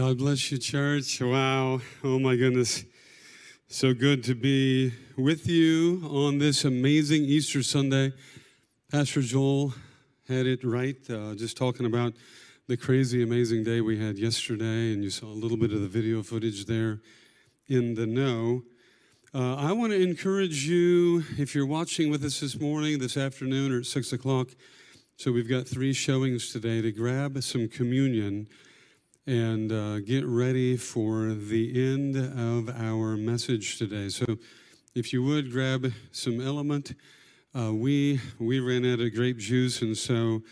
God bless you, church. Wow. Oh, my goodness. So good to be with you on this amazing Easter Sunday. Pastor Joel had it right, uh, just talking about the crazy, amazing day we had yesterday, and you saw a little bit of the video footage there in the know. Uh, I want to encourage you, if you're watching with us this morning, this afternoon, or at 6 o'clock, so we've got three showings today, to grab some communion and uh, get ready for the end of our message today. So, if you would grab some element, uh, we we ran out of grape juice, and so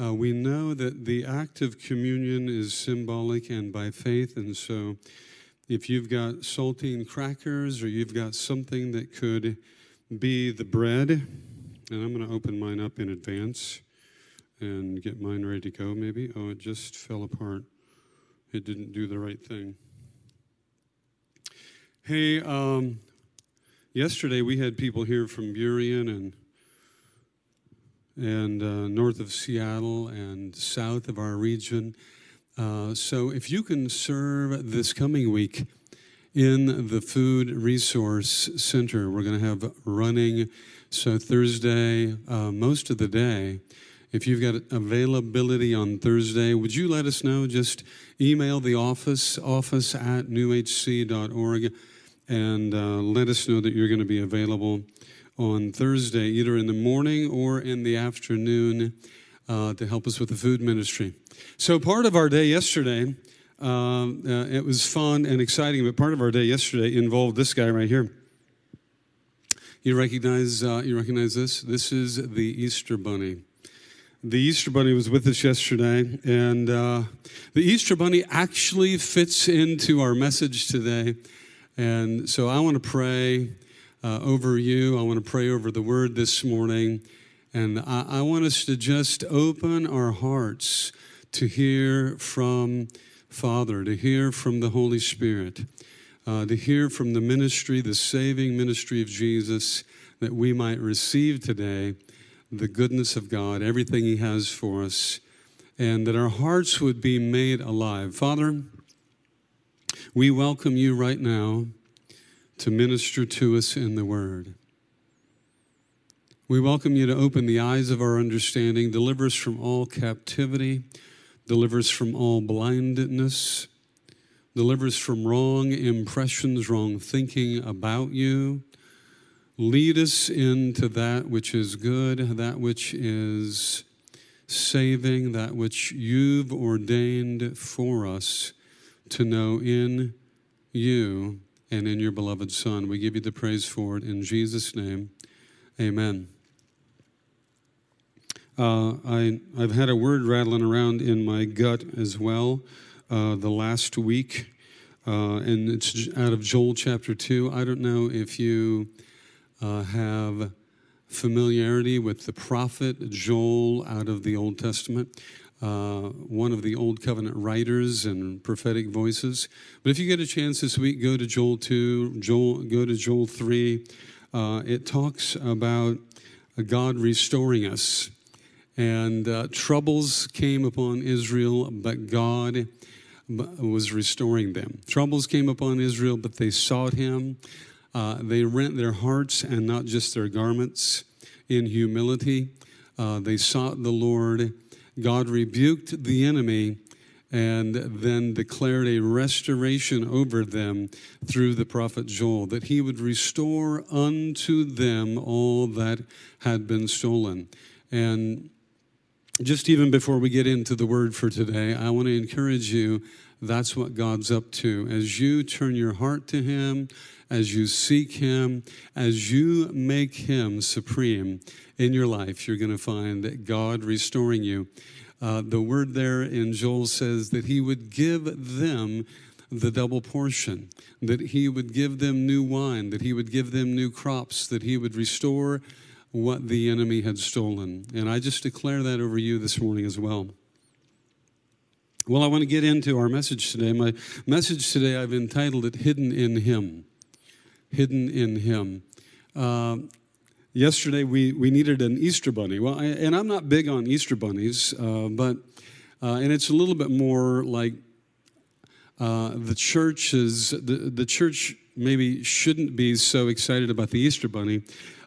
uh, we know that the act of communion is symbolic and by faith, and so if you've got saltine crackers or you've got something that could be the bread, and I'm going to open mine up in advance and get mine ready to go. Maybe oh, it just fell apart it didn't do the right thing. Hey, um, yesterday we had people here from Burien and and uh, north of Seattle and south of our region. Uh, so if you can serve this coming week in the Food Resource Center, we're going to have running. So Thursday, uh, most of the day, if you've got availability on Thursday, would you let us know? Just email the office, office at newhc.org, and uh, let us know that you're going to be available on Thursday, either in the morning or in the afternoon, uh, to help us with the food ministry. So, part of our day yesterday, uh, uh it was fun and exciting, but part of our day yesterday involved this guy right here. You recognize, uh, you recognize this? This is the Easter Bunny. The Easter Bunny was with us yesterday, and uh, the Easter Bunny actually fits into our message today. And so I want to pray uh, over you. I want to pray over the word this morning. And I, I want us to just open our hearts to hear from Father, to hear from the Holy Spirit, uh, to hear from the ministry, the saving ministry of Jesus that we might receive today the goodness of God, everything He has for us, and that our hearts would be made alive. Father, we welcome you right now to minister to us in the Word. We welcome you to open the eyes of our understanding, deliver us from all captivity, deliver us from all blindness, deliver us from wrong impressions, wrong thinking about you Lead us into that which is good, that which is saving, that which you've ordained for us to know in you and in your beloved Son. We give you the praise for it in Jesus' name. Amen. Uh, I, I've had a word rattling around in my gut as well uh, the last week, uh, and it's out of Joel chapter 2. I don't know if you uh, have familiarity with the prophet Joel out of the Old Testament. Uh, one of the Old Covenant writers and prophetic voices. But if you get a chance this week, go to Joel 2, Joel, go to Joel 3. Uh, it talks about God restoring us. And uh, troubles came upon Israel, but God was restoring them. Troubles came upon Israel, but they sought him. Uh, they rent their hearts and not just their garments in humility. Uh, they sought the Lord. God rebuked the enemy and then declared a restoration over them through the prophet Joel, that he would restore unto them all that had been stolen. And just even before we get into the word for today, I want to encourage you that's what God's up to. As you turn your heart to Him, as you seek Him, as you make Him supreme in your life, you're going to find that God restoring you. Uh, the word there in Joel says that He would give them the double portion, that He would give them new wine, that He would give them new crops, that He would restore what the enemy had stolen. And I just declare that over you this morning as well. Well, I want to get into our message today. My message today, I've entitled it Hidden in Him hidden in Him. Uh, yesterday, we, we needed an Easter bunny. Well, I, and I'm not big on Easter bunnies, uh, but, uh, and it's a little bit more like uh, the church is the, the church maybe shouldn't be so excited about the Easter Bunny.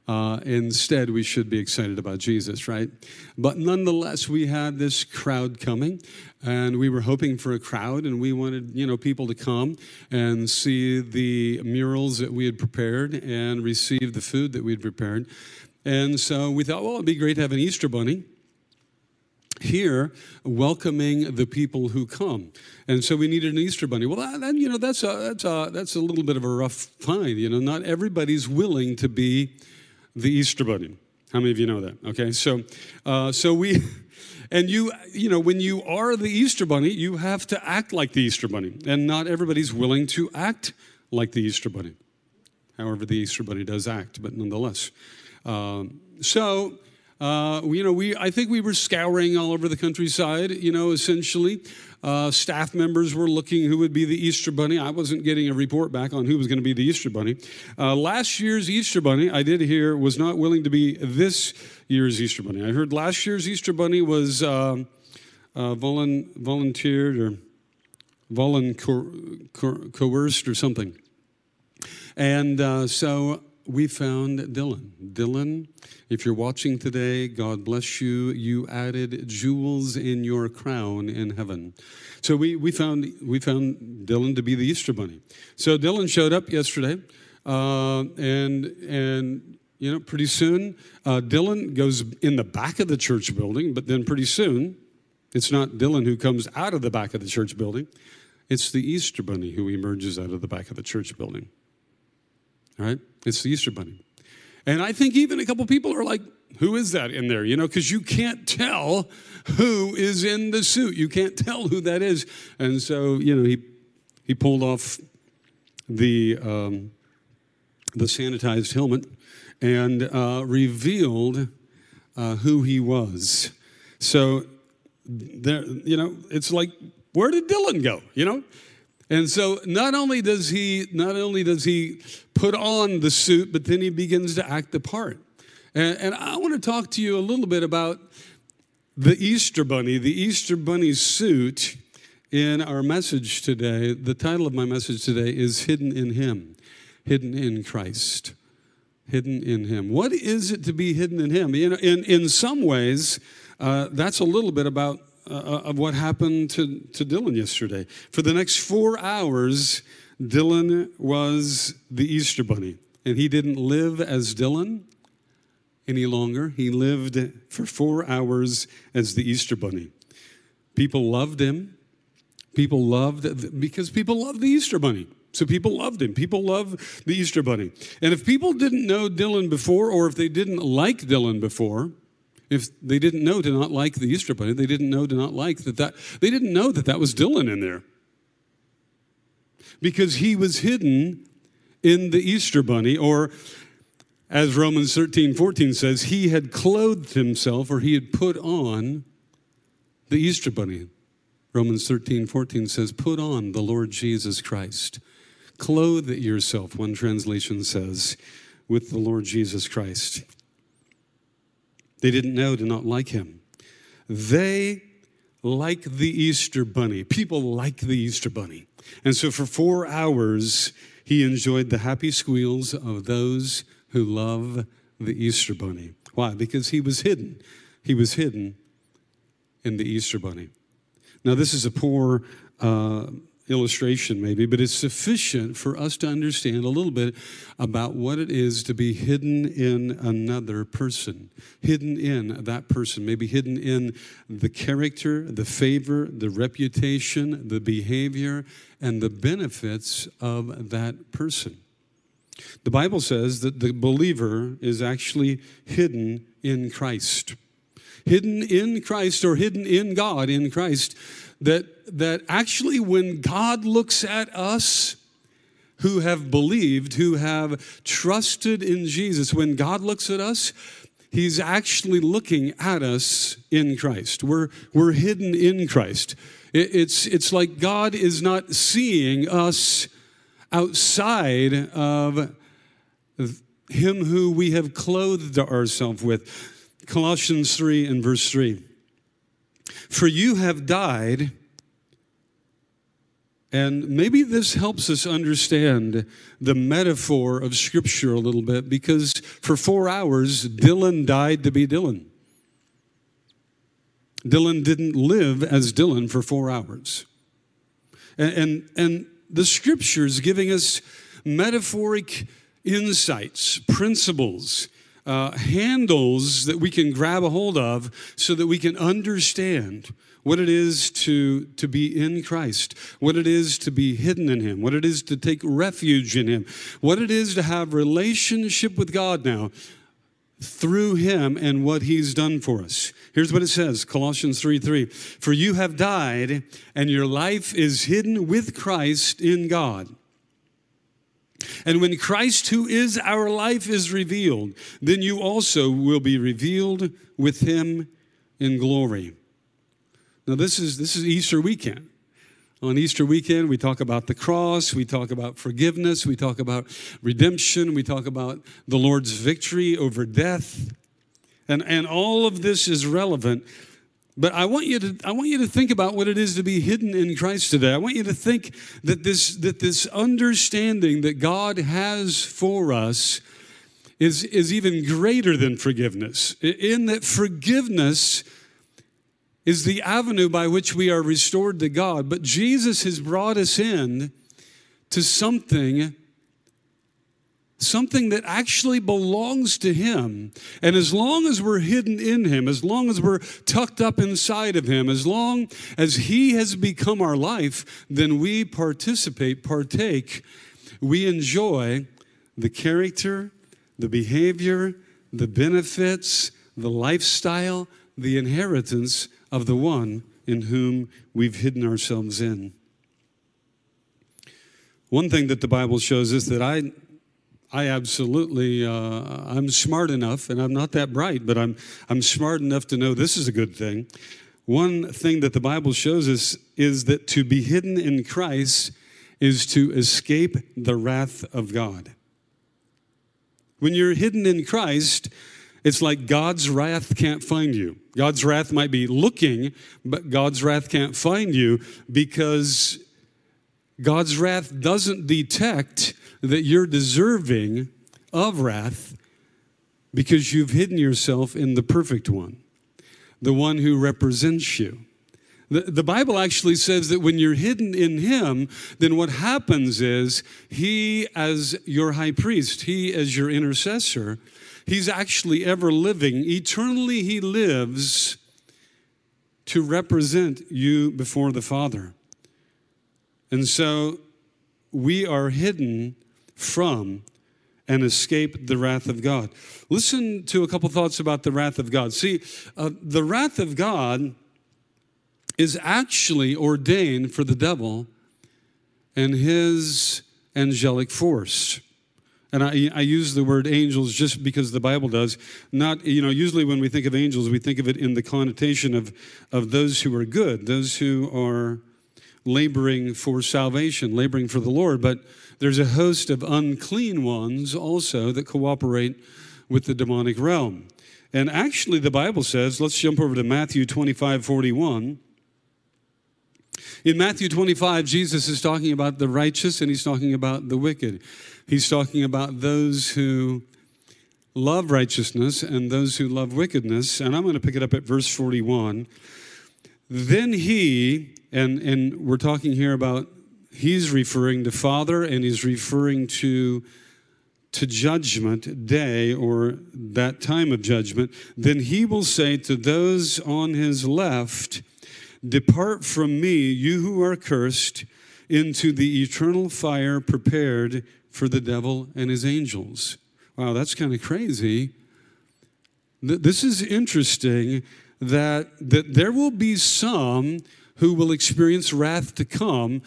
Uh, instead, we should be excited about Jesus, right? But nonetheless, we had this crowd coming, and we were hoping for a crowd, and we wanted you know people to come and see the murals that we had prepared and receive the food that we had prepared. And so we thought, well, it'd be great to have an Easter bunny here welcoming the people who come and so we needed an easter bunny well then you know that's a that's a that's a little bit of a rough find you know not everybody's willing to be the easter bunny. How many of you know that? Okay so uh, so we and you you know when you are the easter bunny you have to act like the easter bunny. And not everybody's willing to act like the easter bunny. However the easter bunny does act but nonetheless. Um, so uh, you know, we I think we were scouring all over the countryside. You know, essentially, uh, staff members were looking who would be the Easter Bunny. I wasn't getting a report back on who was going to be the Easter Bunny. Uh, last year's Easter Bunny, I did hear, was not willing to be this year's Easter Bunny. I heard last year's Easter Bunny was um, uh, volun- volunteered or volun coerced or something. And uh, so we found Dylan. Dylan, if you're watching today, God bless you. You added jewels in your crown in heaven. So we, we, found, we found Dylan to be the Easter Bunny. So Dylan showed up yesterday, uh, and, and you know, pretty soon, uh, Dylan goes in the back of the church building, but then pretty soon, it's not Dylan who comes out of the back of the church building, it's the Easter Bunny who emerges out of the back of the church building. Right? It's the Easter Bunny. And I think even a couple people are like, who is that in there? You know, because you can't tell who is in the suit. You can't tell who that is. And so, you know, he, he pulled off the, um, the sanitized helmet and uh, revealed uh, who he was. So, there, you know, it's like, where did Dylan go? You know, and so not only does he not only does he put on the suit, but then he begins to act the part. And, and I want to talk to you a little bit about the Easter bunny, the Easter bunny suit in our message today. The title of my message today is Hidden in Him, Hidden in Christ. Hidden in Him. What is it to be hidden in Him? You know, in, in some ways, uh, that's a little bit about uh, uh, of what happened to, to Dylan yesterday. For the next four hours, Dylan was the Easter Bunny. And he didn't live as Dylan any longer. He lived for four hours as the Easter Bunny. People loved him. People loved, because people love the Easter Bunny. So people loved him. People love the Easter Bunny. And if people didn't know Dylan before, or if they didn't like Dylan before, if they didn't know to not like the Easter Bunny, they didn't know to not like that, that they didn't know that that was Dylan in there. Because he was hidden in the Easter Bunny, or as Romans 13, 14 says, he had clothed himself or he had put on the Easter Bunny. Romans 13, 14 says, Put on the Lord Jesus Christ. Clothe yourself, one translation says, with the Lord Jesus Christ. They didn't know to not like him. They like the Easter bunny. People like the Easter bunny. And so for four hours, he enjoyed the happy squeals of those who love the Easter bunny. Why? Because he was hidden. He was hidden in the Easter bunny. Now, this is a poor uh, illustration, maybe, but it's sufficient for us to understand a little bit about what it is to be hidden in another person, hidden in that person, maybe hidden in the character, the favor, the reputation, the behavior, and the benefits of that person. The Bible says that the believer is actually hidden in Christ. Hidden in Christ or hidden in God in Christ that, that actually when God looks at us, who have believed, who have trusted in Jesus, when God looks at us, He's actually looking at us in Christ. We're, we're hidden in Christ. It, it's, it's like God is not seeing us outside of Him who we have clothed ourselves with. Colossians 3 and verse 3. For you have died, And maybe this helps us understand the metaphor of Scripture a little bit because for four hours, Dylan died to be Dylan. Dylan didn't live as Dylan for four hours. And, and, and the Scriptures giving us metaphoric insights, principles, uh, handles that we can grab a hold of so that we can understand what it is to, to be in Christ, what it is to be hidden in Him, what it is to take refuge in Him, what it is to have relationship with God now through Him and what He's done for us. Here's what it says Colossians 3 3. For you have died, and your life is hidden with Christ in God. And when Christ, who is our life, is revealed, then you also will be revealed with him in glory. Now, this is, this is Easter weekend. On Easter weekend, we talk about the cross, we talk about forgiveness, we talk about redemption, we talk about the Lord's victory over death. And, and all of this is relevant but I want you to I want you to think about what it is to be hidden in Christ today. I want you to think that this that this understanding that God has for us is, is even greater than forgiveness. In that forgiveness is the avenue by which we are restored to God. But Jesus has brought us in to something something that actually belongs to Him. And as long as we're hidden in Him, as long as we're tucked up inside of Him, as long as He has become our life, then we participate, partake, we enjoy the character, the behavior, the benefits, the lifestyle, the inheritance of the one in whom we've hidden ourselves in. One thing that the Bible shows us that I I absolutely, uh, I'm smart enough, and I'm not that bright, but I'm, I'm smart enough to know this is a good thing. One thing that the Bible shows us is that to be hidden in Christ is to escape the wrath of God. When you're hidden in Christ, it's like God's wrath can't find you. God's wrath might be looking, but God's wrath can't find you because God's wrath doesn't detect that you're deserving of wrath because you've hidden yourself in the perfect one, the one who represents you. The, the Bible actually says that when you're hidden in Him, then what happens is He, as your high priest, He, as your intercessor, He's actually ever living. Eternally, He lives to represent you before the Father. And so we are hidden from and escape the wrath of God. Listen to a couple thoughts about the wrath of God. See, uh, the wrath of God is actually ordained for the devil and his angelic force. And I, I, use the word angels just because the Bible does. Not, you know, usually when we think of angels, we think of it in the connotation of, of those who are good, those who are laboring for salvation, laboring for the Lord. But there's a host of unclean ones also that cooperate with the demonic realm. And actually, the Bible says, let's jump over to Matthew 25 41. In Matthew 25, Jesus is talking about the righteous and he's talking about the wicked. He's talking about those who love righteousness and those who love wickedness. And I'm going to pick it up at verse 41. Then he, and, and we're talking here about he's referring to Father and he's referring to to judgment day or that time of judgment, then he will say to those on his left, Depart from me, you who are cursed, into the eternal fire prepared for the devil and his angels. Wow, that's kind of crazy. This is interesting that, that there will be some who will experience wrath to come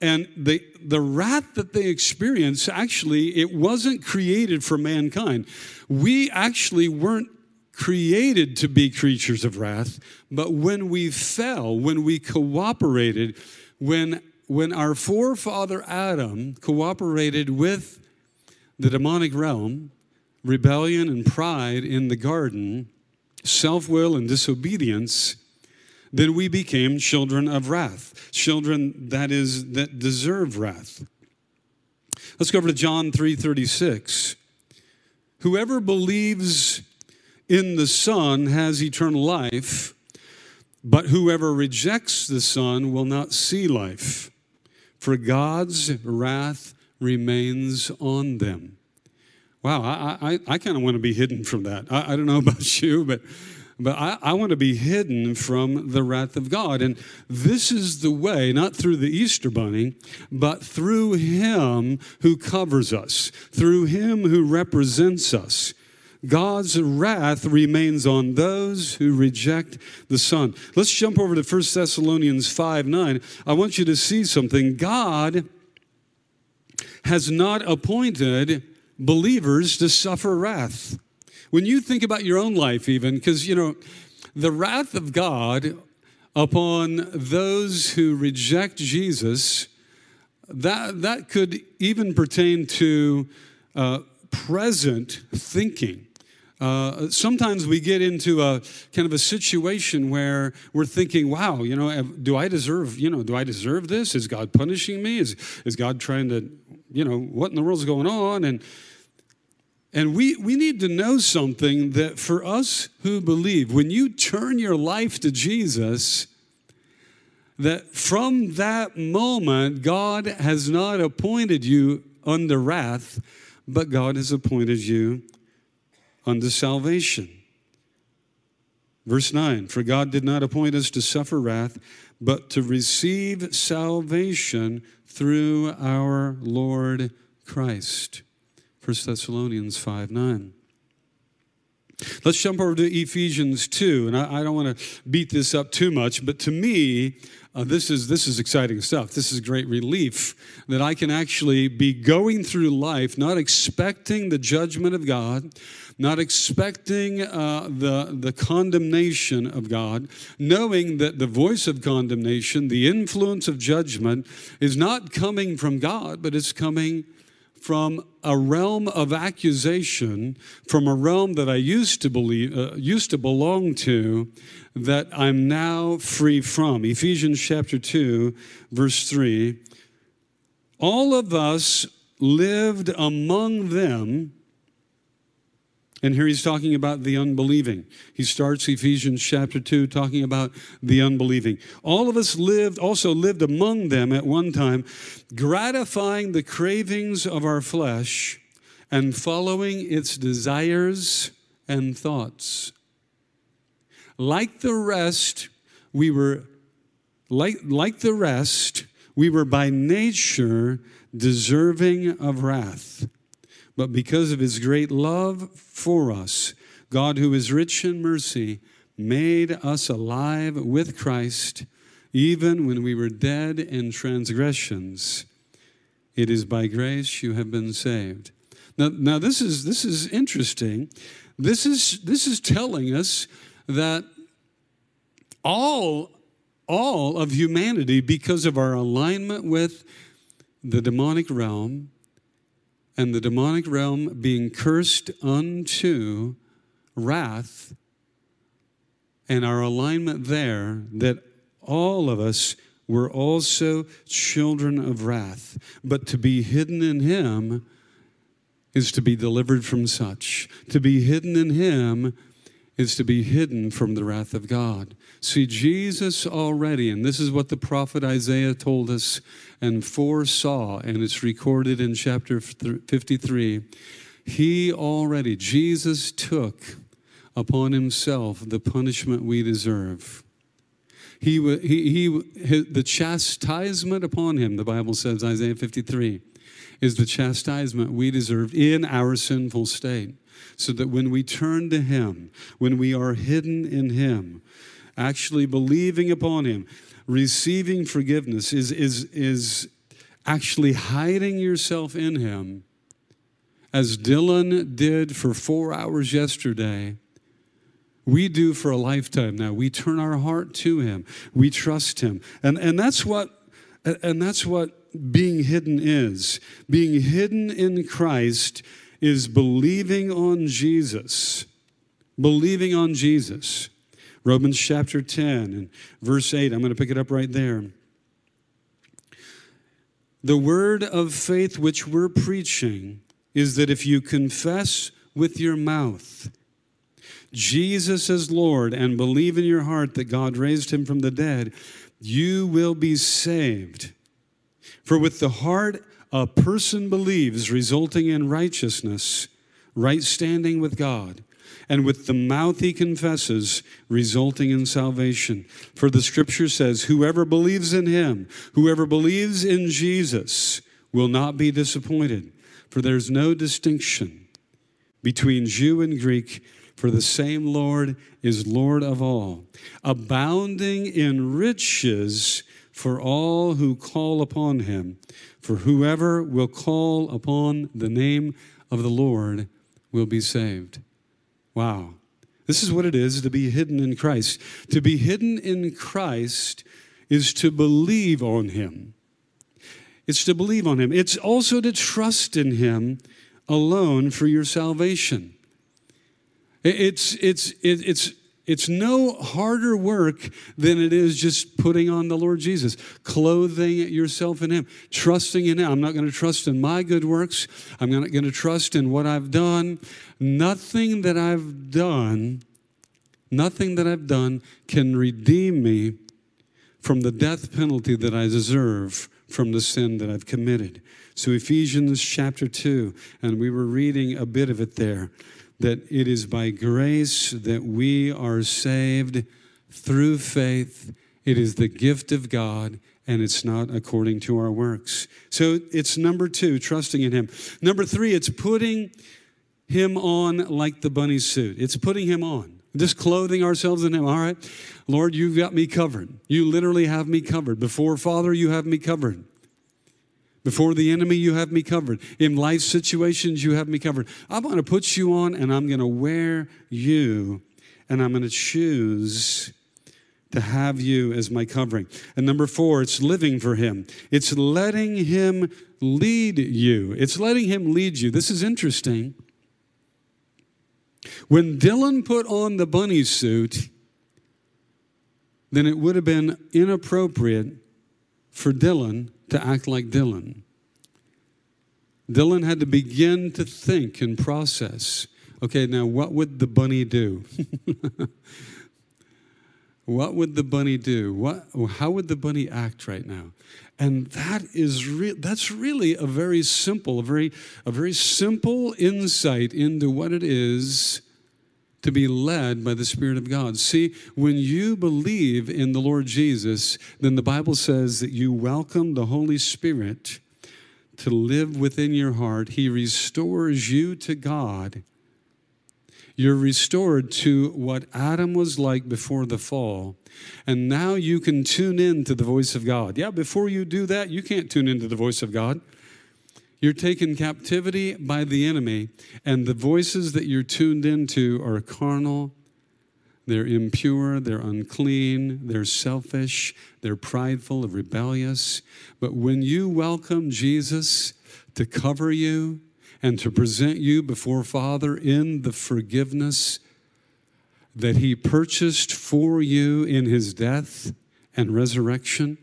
and the, the wrath that they experience, actually, it wasn't created for mankind. We actually weren't created to be creatures of wrath, but when we fell, when we cooperated, when, when our forefather Adam cooperated with the demonic realm, rebellion and pride in the garden, self will and disobedience, then we became children of wrath, children that is that deserve wrath. Let's go over to John 3:36. Whoever believes in the Son has eternal life, but whoever rejects the Son will not see life, for God's wrath remains on them. Wow, I, I, I kind of want to be hidden from that. I, I don't know about you, but but I, I, want to be hidden from the wrath of God. And this is the way, not through the Easter bunny, but through Him who covers us, through Him who represents us. God's wrath remains on those who reject the Son. Let's jump over to 1 Thessalonians 5 9. I want you to see something. God has not appointed believers to suffer wrath. When you think about your own life, even, because, you know, the wrath of God upon those who reject Jesus, that, that could even pertain to uh, present thinking. Uh, sometimes we get into a kind of a situation where we're thinking, wow, you know, do I deserve, you know, do I deserve this? Is God punishing me? Is, is God trying to, you know, what in the world's going on? And and we, we need to know something that for us who believe, when you turn your life to Jesus, that from that moment, God has not appointed you under wrath, but God has appointed you unto salvation. Verse 9 For God did not appoint us to suffer wrath, but to receive salvation through our Lord Christ. 1 Thessalonians 5 9. Let's jump over to Ephesians 2. And I, I don't want to beat this up too much, but to me, uh, this, is, this is exciting stuff. This is great relief that I can actually be going through life not expecting the judgment of God, not expecting uh, the, the condemnation of God, knowing that the voice of condemnation, the influence of judgment, is not coming from God, but it's coming from a realm of accusation, from a realm that I used to believe, uh, used to belong to, that I'm now free from. Ephesians chapter 2, verse 3. All of us lived among them and here he's talking about the unbelieving. He starts Ephesians chapter 2 talking about the unbelieving. All of us lived, also lived among them at one time, gratifying the cravings of our flesh and following its desires and thoughts. Like the rest, we were, like, like the rest, we were by nature deserving of wrath. But because of his great love for us, God, who is rich in mercy, made us alive with Christ even when we were dead in transgressions. It is by grace you have been saved. Now, now this is this is interesting. This is this is telling us that all all of humanity, because of our alignment with the demonic realm, and the demonic realm being cursed unto wrath, and our alignment there, that all of us were also children of wrath. But to be hidden in Him is to be delivered from such. To be hidden in Him is to be hidden from the wrath of God. See, Jesus already, and this is what the prophet Isaiah told us and foresaw, and it's recorded in chapter 53. He already, Jesus took upon himself the punishment we deserve. He, he, he, the chastisement upon him, the Bible says, Isaiah 53, is the chastisement we deserve in our sinful state. So that when we turn to him, when we are hidden in him, actually believing upon him, receiving forgiveness is, is, is actually hiding yourself in him as Dylan did for four hours yesterday. We do for a lifetime now. We turn our heart to him. We trust him. And, and that's what and that's what being hidden is. Being hidden in Christ is believing on Jesus. Believing on Jesus. Romans chapter 10 and verse 8. I'm going to pick it up right there. The word of faith which we're preaching is that if you confess with your mouth Jesus as Lord and believe in your heart that God raised him from the dead, you will be saved. For with the heart a person believes, resulting in righteousness, right standing with God and with the mouth he confesses, resulting in salvation. For the scripture says, Whoever believes in him, whoever believes in Jesus, will not be disappointed. For there's no distinction between Jew and Greek, for the same Lord is Lord of all, abounding in riches for all who call upon him. For whoever will call upon the name of the Lord will be saved. Wow. This is what it is to be hidden in Christ. To be hidden in Christ is to believe on Him. It's to believe on Him. It's also to trust in Him alone for your salvation. It's, it's, it's, it's no harder work than it is just putting on the Lord Jesus, clothing yourself in Him, trusting in Him. I'm not going to trust in my good works. I'm not going to trust in what I've done. Nothing that I've done, nothing that I've done can redeem me from the death penalty that I deserve from the sin that I've committed. So, Ephesians chapter 2, and we were reading a bit of it there that it is by grace that we are saved through faith. It is the gift of God, and it's not according to our works. So it's number two, trusting in Him. Number three, it's putting Him on like the bunny suit. It's putting Him on. Just clothing ourselves in Him. All right, Lord, you've got me covered. You literally have me covered. Before Father, you have me covered. Before the enemy, you have me covered. In life situations, you have me covered. I'm going to put you on and I'm going to wear you and I'm going to choose to have you as my covering. And number four, it's living for him. It's letting him lead you. It's letting him lead you. This is interesting. When Dylan put on the bunny suit, then it would have been inappropriate for Dylan to act like Dylan. Dylan had to begin to think and process okay, now what would the bunny do? what would the bunny do? What, how would the bunny act right now? And that is re- that's really a very simple, a very, a very simple insight into what it is to be led by the Spirit of God. See, when you believe in the Lord Jesus, then the Bible says that you welcome the Holy Spirit to live within your heart. He restores you to God. You're restored to what Adam was like before the fall. And now you can tune in to the voice of God. Yeah, before you do that, you can't tune into the voice of God. You're taken captivity by the enemy, and the voices that you're tuned into are carnal, they're impure, they're unclean, they're selfish, they're prideful, they're rebellious. But when you welcome Jesus to cover you and to present you before Father in the forgiveness that He purchased for you in His death and resurrection,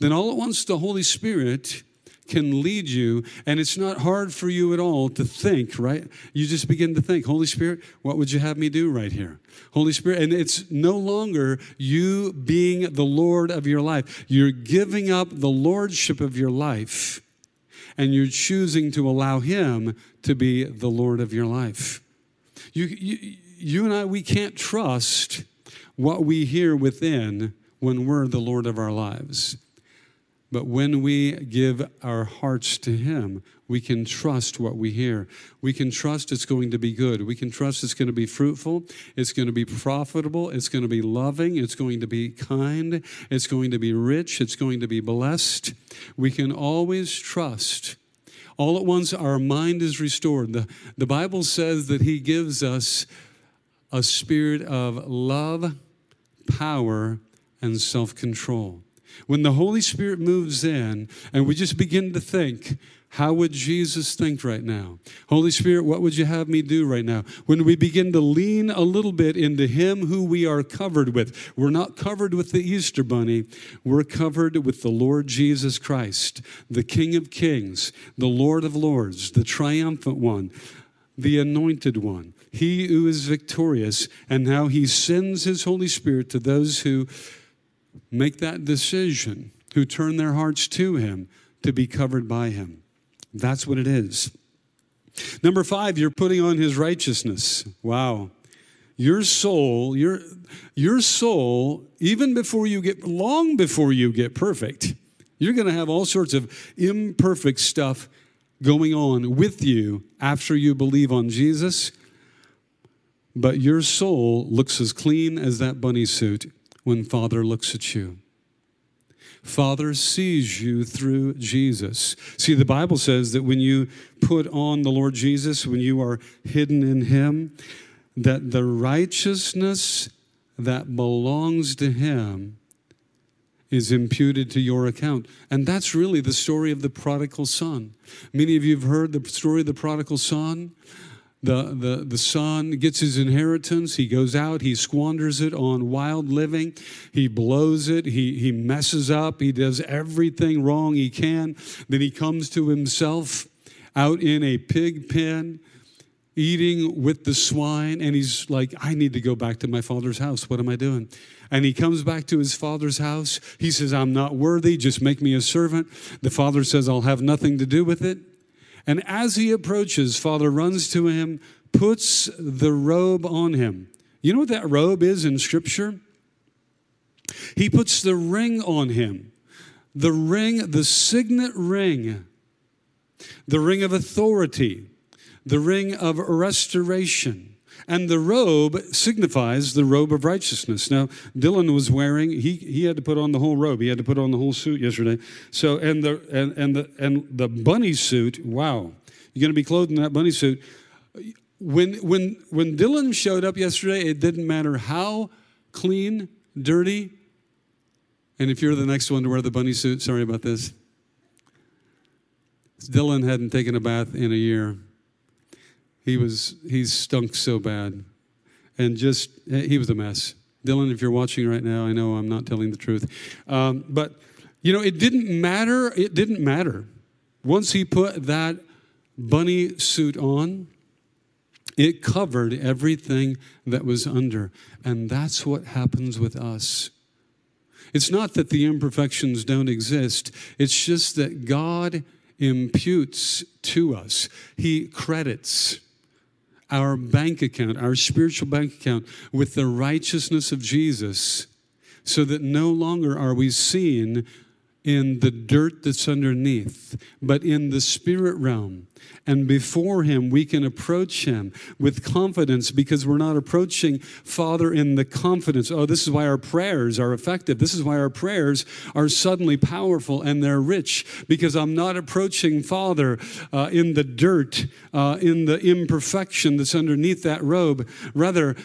then all at once the Holy Spirit can lead you, and it's not hard for you at all to think, right? You just begin to think, Holy Spirit, what would you have me do right here? Holy Spirit, and it's no longer you being the Lord of your life. You're giving up the lordship of your life, and you're choosing to allow Him to be the Lord of your life. You, you, you and I, we can't trust what we hear within when we're the Lord of our lives. But when we give our hearts to Him, we can trust what we hear. We can trust it's going to be good. We can trust it's going to be fruitful. It's going to be profitable. It's going to be loving. It's going to be kind. It's going to be rich. It's going to be blessed. We can always trust. All at once, our mind is restored. The, the Bible says that He gives us a spirit of love, power, and self control. When the Holy Spirit moves in and we just begin to think, How would Jesus think right now? Holy Spirit, what would you have me do right now? When we begin to lean a little bit into Him who we are covered with, we're not covered with the Easter Bunny, we're covered with the Lord Jesus Christ, the King of Kings, the Lord of Lords, the triumphant one, the anointed one, He who is victorious, and now He sends His Holy Spirit to those who make that decision, who turn their hearts to Him to be covered by Him. That's what it is. Number five, you're putting on his righteousness. Wow. Your soul, your, your soul, even before you get, long before you get perfect, you're going to have all sorts of imperfect stuff going on with you after you believe on Jesus. But your soul looks as clean as that bunny suit when Father looks at you. Father sees you through Jesus. See, the Bible says that when you put on the Lord Jesus, when you are hidden in Him, that the righteousness that belongs to Him is imputed to your account. And that's really the story of the prodigal son. Many of you have heard the story of the prodigal son. The, the, the son gets his inheritance. He goes out, he squanders it on wild living. He blows it, he, he messes up, he does everything wrong he can. Then he comes to himself out in a pig pen, eating with the swine, and he's like, I need to go back to my father's house. What am I doing? And he comes back to his father's house. He says, I'm not worthy, just make me a servant. The father says, I'll have nothing to do with it. And as he approaches, Father runs to him, puts the robe on him. You know what that robe is in Scripture? He puts the ring on him. The ring, the signet ring, the ring of authority, the ring of restoration. And the robe signifies the robe of righteousness. Now, Dylan was wearing, he, he had to put on the whole robe. He had to put on the whole suit yesterday. So, and the, and, and the, and the bunny suit, wow. You're going to be clothed in that bunny suit. When, when, when Dylan showed up yesterday, it didn't matter how clean, dirty, and if you're the next one to wear the bunny suit, sorry about this. Dylan hadn't taken a bath in a year. He was he stunk so bad, and just he was a mess. Dylan, if you're watching right now, I know I'm not telling the truth, um, but you know it didn't matter. It didn't matter. Once he put that bunny suit on, it covered everything that was under, and that's what happens with us. It's not that the imperfections don't exist. It's just that God imputes to us. He credits our bank account, our spiritual bank account, with the righteousness of Jesus, so that no longer are we seen in the dirt that's underneath, but in the spirit realm. And before Him, we can approach Him with confidence because we're not approaching Father in the confidence. Oh, this is why our prayers are effective. This is why our prayers are suddenly powerful and they're rich because I'm not approaching Father uh, in the dirt, uh, in the imperfection that's underneath that robe. Rather,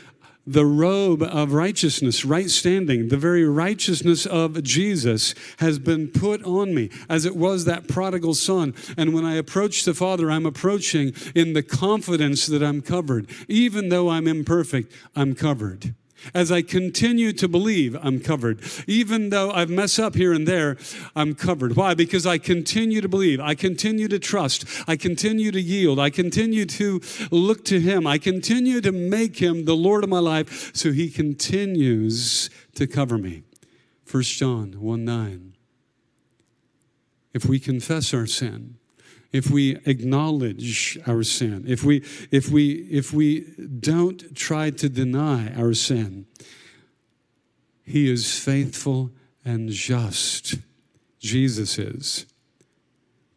the robe of righteousness, right standing, the very righteousness of Jesus has been put on me, as it was that prodigal son. And when I approach the Father, I'm approaching in the confidence that I'm covered. Even though I'm imperfect, I'm covered. As I continue to believe, I'm covered. Even though I've messed up here and there, I'm covered. Why? Because I continue to believe. I continue to trust. I continue to yield. I continue to look to Him. I continue to make Him the Lord of my life so He continues to cover me. 1 John 1 9. If we confess our sin, if we acknowledge our sin, if we, if we, if we don't try to deny our sin, He is faithful and just. Jesus is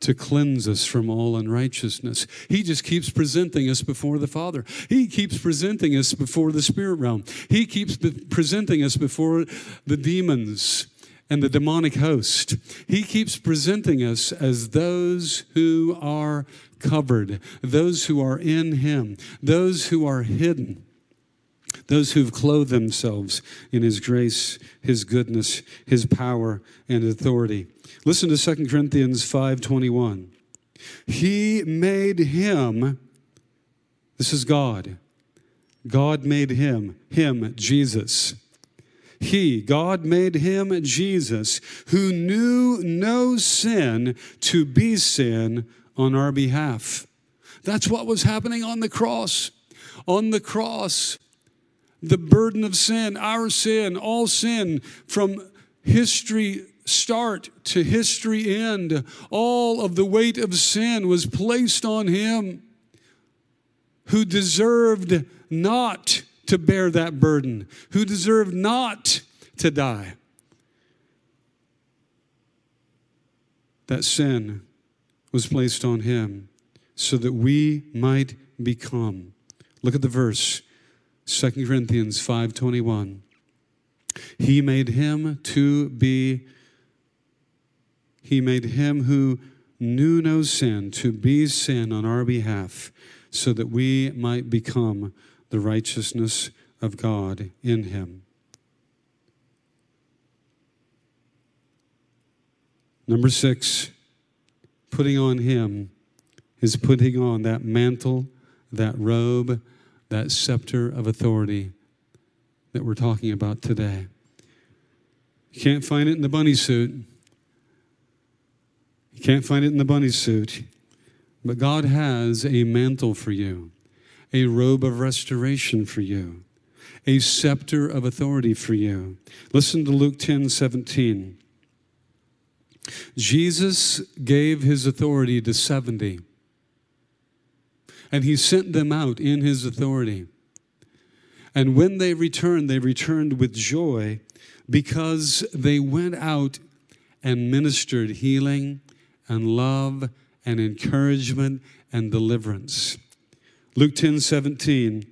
to cleanse us from all unrighteousness. He just keeps presenting us before the Father. He keeps presenting us before the spirit realm. He keeps presenting us before the demons and the demonic host. He keeps presenting us as those who are covered, those who are in Him, those who are hidden, those who've clothed themselves in His grace, His goodness, His power, and authority. Listen to 2 Corinthians 5:21. He made him, this is God. God made him, him, Jesus. He, God made him, Jesus, who knew no sin, to be sin on our behalf. That's what was happening on the cross. On the cross, the burden of sin, our sin, all sin from history start to history end, all of the weight of sin was placed on him who deserved not to bear that burden, who deserved not to die. That sin was placed on him so that we might become. Look at the verse, 2 Corinthians 5:21. He made him to be he made him who knew no sin to be sin on our behalf so that we might become the righteousness of God in him. Number six, putting on him is putting on that mantle, that robe, that scepter of authority that we're talking about today. You can't find it in the bunny suit. You can't find it in the bunny suit. But God has a mantle for you, a robe of restoration for you, a scepter of authority for you. Listen to Luke 10 17. Jesus gave his authority to 70 and he sent them out in his authority. And when they returned, they returned with joy because they went out and ministered healing and love and encouragement and deliverance. Luke 10 17,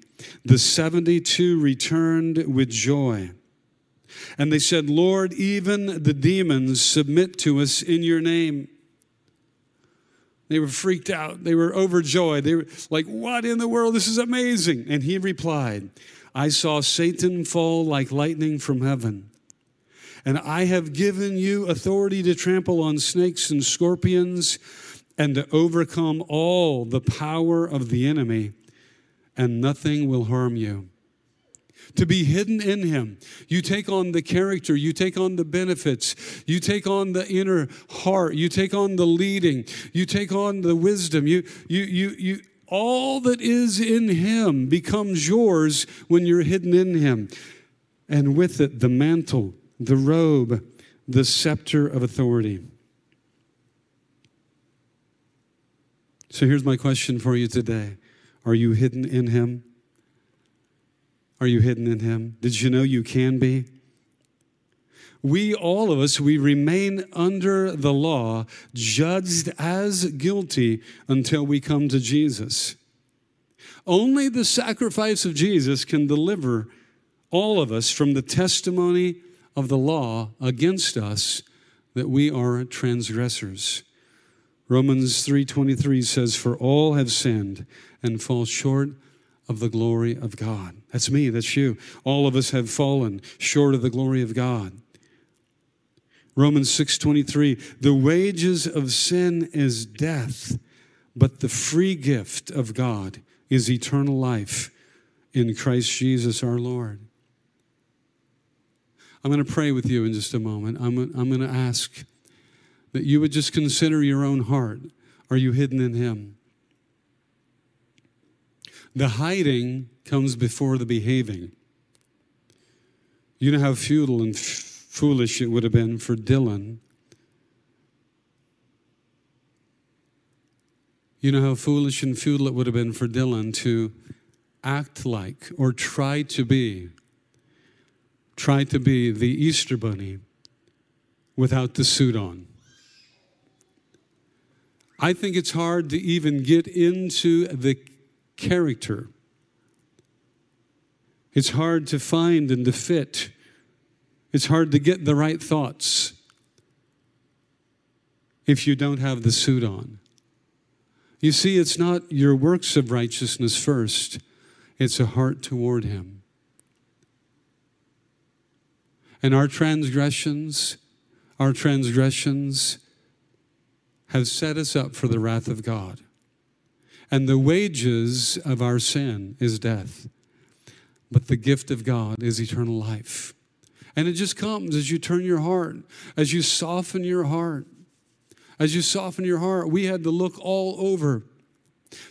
the 72 returned with joy. And they said, Lord, even the demons submit to us in your name. They were freaked out. They were overjoyed. They were like, What in the world? This is amazing. And he replied, I saw Satan fall like lightning from heaven. And I have given you authority to trample on snakes and scorpions and to overcome all the power of the enemy, and nothing will harm you to be hidden in Him. You take on the character, you take on the benefits, you take on the inner heart, you take on the leading, you take on the wisdom. You, you, you, you, all that is in Him becomes yours when you're hidden in Him. And with it, the mantle, the robe, the scepter of authority. So here's my question for you today Are you hidden in Him? Are you hidden in Him? Did you know you can be? We, all of us, we remain under the law, judged as guilty until we come to Jesus. Only the sacrifice of Jesus can deliver all of us from the testimony of the law against us that we are transgressors. Romans 3:23 says for all have sinned and fall short of the glory of God. That's me, that's you. All of us have fallen short of the glory of God. Romans 6:23 The wages of sin is death, but the free gift of God is eternal life in Christ Jesus our Lord. I'm going to pray with you in just a moment. I'm, I'm going to ask that you would just consider your own heart. Are you hidden in Him? The hiding comes before the behaving. You know how futile and f- foolish it would have been for Dylan. You know how foolish and futile it would have been for Dylan to act like or try to be, try to be the Easter Bunny without the suit on. I think it's hard to even get into the character. It's hard to find and to fit. It's hard to get the right thoughts if you don't have the suit on. You see, it's not your works of righteousness first, it's a heart toward Him. And our transgressions, our transgressions have set us up for the wrath of God. And the wages of our sin is death, but the gift of God is eternal life. And it just comes as you turn your heart, as you soften your heart. As you soften your heart, we had to look all over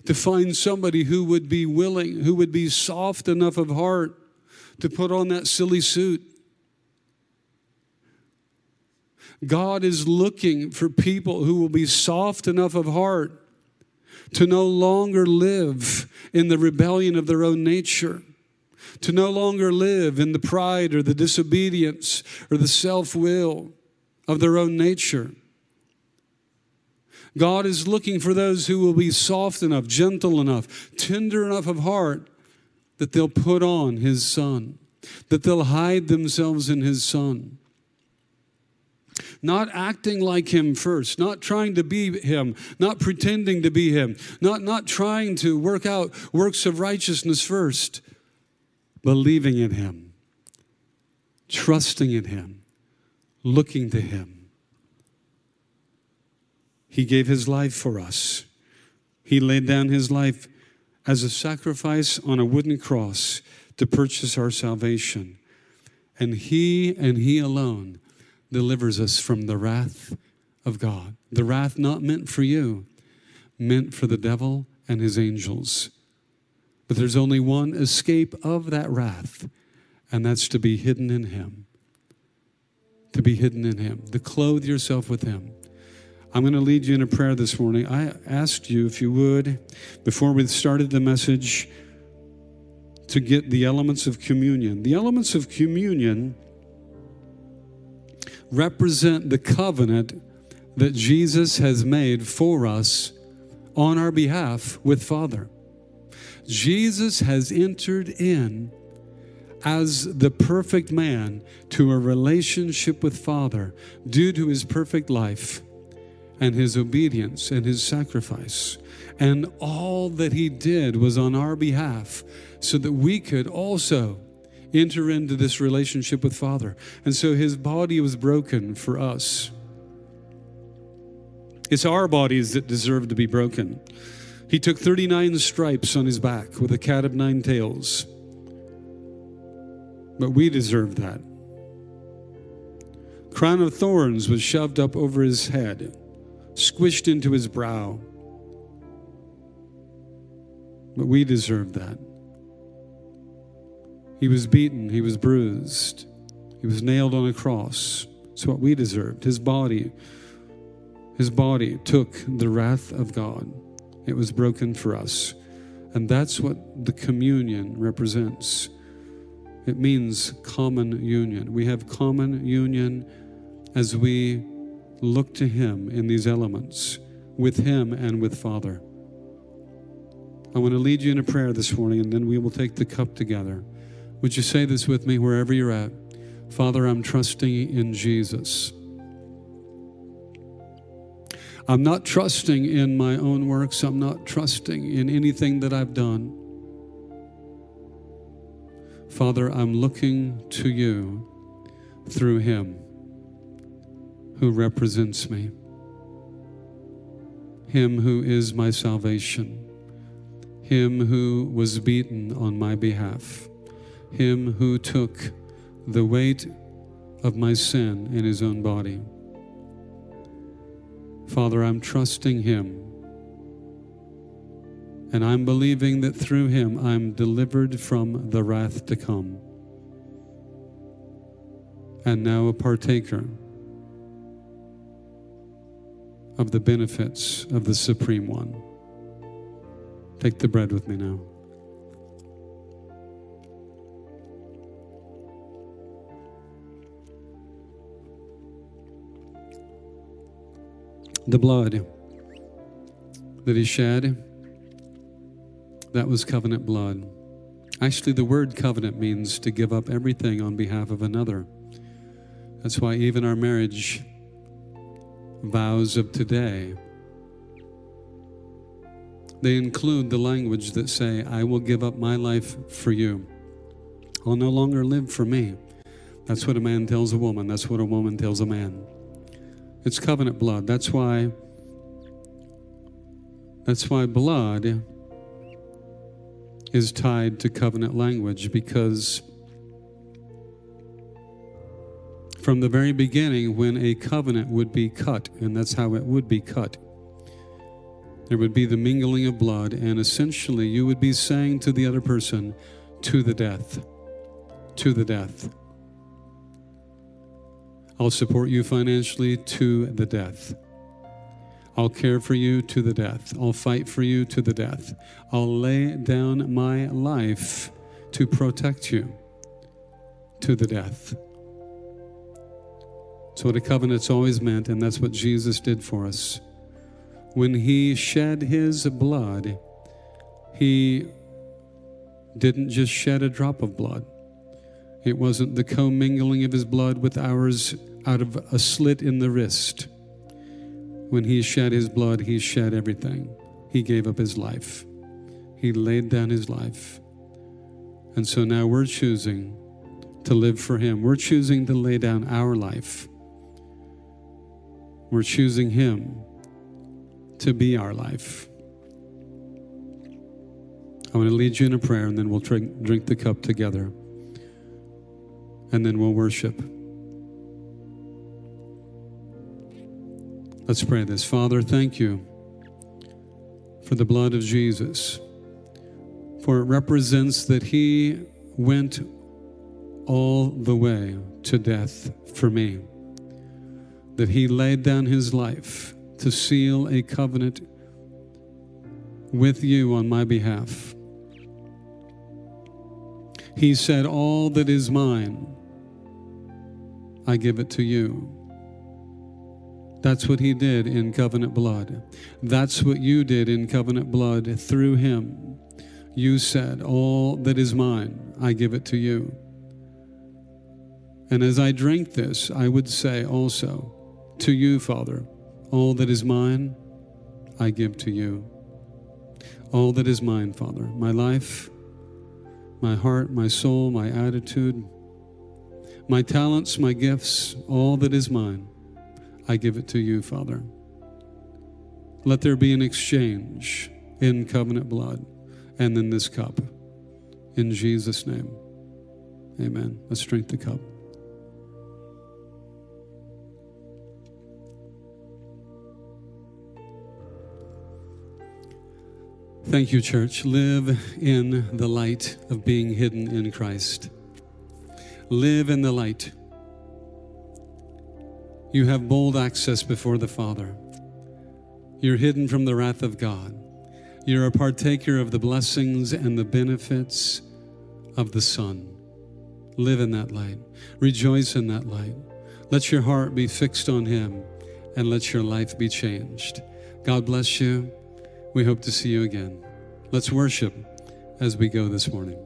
to find somebody who would be willing, who would be soft enough of heart to put on that silly suit. God is looking for people who will be soft enough of heart to no longer live in the rebellion of their own nature, to no longer live in the pride or the disobedience or the self will of their own nature. God is looking for those who will be soft enough, gentle enough, tender enough of heart that they'll put on His Son, that they'll hide themselves in His Son not acting like him first, not trying to be him, not pretending to be him, not, not trying to work out works of righteousness first, believing in him, trusting in him, looking to him. He gave his life for us. He laid down his life as a sacrifice on a wooden cross to purchase our salvation. And he and he alone delivers us from the wrath of God. The wrath not meant for you, meant for the devil and his angels. But there's only one escape of that wrath, and that's to be hidden in him. To be hidden in him, to clothe yourself with him. I'm going to lead you in a prayer this morning. I asked you, if you would, before we started the message, to get the elements of communion. The elements of communion represent the covenant that Jesus has made for us on our behalf with Father. Jesus has entered in as the perfect man to a relationship with Father due to his perfect life and his obedience and his sacrifice. And all that he did was on our behalf so that we could also enter into this relationship with Father. And so his body was broken for us. It's our bodies that deserve to be broken. He took 39 stripes on his back with a cat of nine tails. But we deserve that. Crown of thorns was shoved up over his head, squished into his brow. But we deserve that. He was beaten, he was bruised, he was nailed on a cross. It's what we deserved. His body, his body took the wrath of God. It was broken for us. And that's what the communion represents. It means common union. We have common union as we look to Him in these elements, with Him and with Father. I want to lead you in a prayer this morning, and then we will take the cup together. Would you say this with me wherever you're at? Father, I'm trusting in Jesus. I'm not trusting in my own works. I'm not trusting in anything that I've done. Father, I'm looking to you through Him who represents me, Him who is my salvation, Him who was beaten on my behalf him who took the weight of my sin in his own body. Father, I'm trusting him. And I'm believing that through him I'm delivered from the wrath to come. And now a partaker of the benefits of the Supreme One. Take the bread with me now. The blood that he shed, that was covenant blood. Actually, the word covenant means to give up everything on behalf of another. That's why even our marriage vows of today they include the language that say i will give up my life for you i'll no longer live for me that's what a man tells a woman that's what a woman tells a man it's covenant blood. That's why That's why blood is tied to covenant language because from the very beginning, when a covenant would be cut, and that's how it would be cut, there would be the mingling of blood, and essentially you would be saying to the other person, to the death, to the death. I'll support you financially to the death. I'll care for you to the death. I'll fight for you to the death. I'll lay down my life to protect you to the death. That's what a covenant's always meant, and that's what Jesus did for us. When he shed his blood, he didn't just shed a drop of blood. It wasn't the commingling of his blood with ours out of a slit in the wrist. When he shed his blood, he shed everything. He gave up his life. He laid down his life. And so now we're choosing to live for him. We're choosing to lay down our life we're choosing Him to be our life. I want to lead you in a prayer and then we'll drink, drink the cup together. And then we'll worship. Let's pray this. Father, thank you for the blood of Jesus, for it represents that He went all the way to death for me that he laid down his life to seal a covenant with you on my behalf. He said, All that is mine, I give it to you. That's what he did in covenant blood. That's what you did in covenant blood through him. You said, All that is mine, I give it to you. And as I drink this, I would say also, to you, Father, all that is mine, I give to you. All that is mine, Father, my life, my heart, my soul, my attitude, my talents, my gifts, all that is mine, I give it to you, Father. Let there be an exchange in covenant blood and in this cup. In Jesus' name, amen. Let's drink the cup. Thank you, church. Live in the light of being hidden in Christ. Live in the light. You have bold access before the Father. You're hidden from the wrath of God. You're a partaker of the blessings and the benefits of the Son. Live in that light. Rejoice in that light. Let your heart be fixed on Him and let your life be changed. God bless you. We hope to see you again. Let's worship as we go this morning.